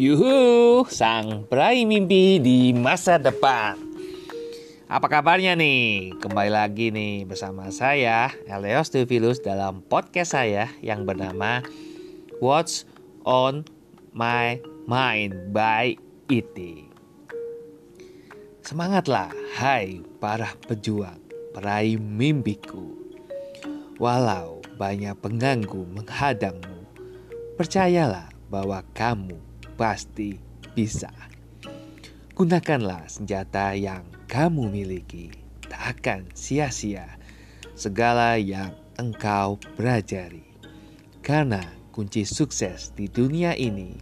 Yuhu, sang peraih mimpi di masa depan. Apa kabarnya nih? Kembali lagi nih bersama saya, Eleos Teofilus dalam podcast saya yang bernama What's on My Mind by IT. Semangatlah, hai para pejuang, peraih mimpiku. Walau banyak pengganggu menghadangmu, percayalah bahwa kamu pasti bisa. Gunakanlah senjata yang kamu miliki, tak akan sia-sia segala yang engkau pelajari. Karena kunci sukses di dunia ini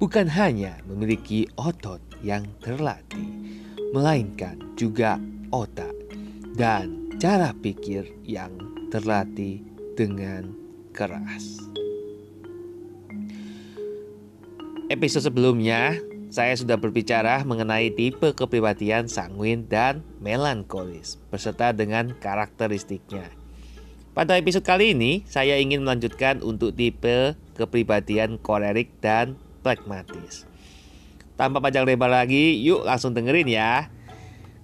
bukan hanya memiliki otot yang terlatih, melainkan juga otak dan cara pikir yang terlatih dengan keras. Episode sebelumnya, saya sudah berbicara mengenai tipe kepribadian sanguin dan melankolis, beserta dengan karakteristiknya. Pada episode kali ini, saya ingin melanjutkan untuk tipe kepribadian kolerik dan pragmatis. Tanpa panjang lebar lagi, yuk langsung dengerin ya.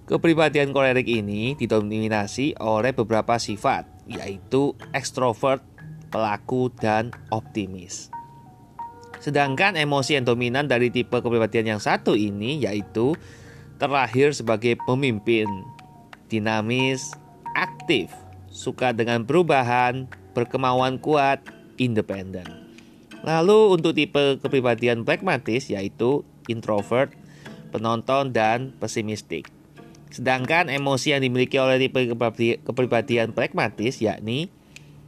Kepribadian kolerik ini didominasi oleh beberapa sifat, yaitu ekstrovert, pelaku, dan optimis. Sedangkan emosi yang dominan dari tipe kepribadian yang satu ini yaitu terlahir sebagai pemimpin, dinamis, aktif, suka dengan perubahan, berkemauan kuat, independen. Lalu untuk tipe kepribadian pragmatis yaitu introvert, penonton, dan pesimistik. Sedangkan emosi yang dimiliki oleh tipe kepribadian pragmatis yakni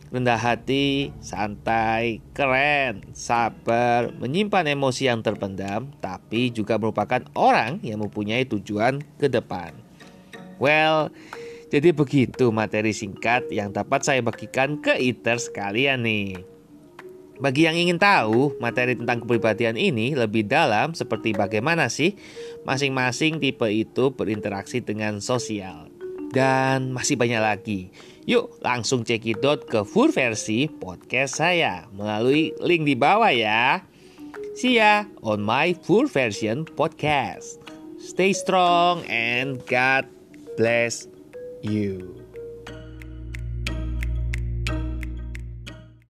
rendah hati, santai, keren, sabar, menyimpan emosi yang terpendam, tapi juga merupakan orang yang mempunyai tujuan ke depan. Well, jadi begitu materi singkat yang dapat saya bagikan ke iter sekalian nih. Bagi yang ingin tahu materi tentang kepribadian ini lebih dalam seperti bagaimana sih masing-masing tipe itu berinteraksi dengan sosial. Dan masih banyak lagi. Yuk langsung cekidot ke full versi podcast saya melalui link di bawah ya. See ya on my full version podcast. Stay strong and God bless you.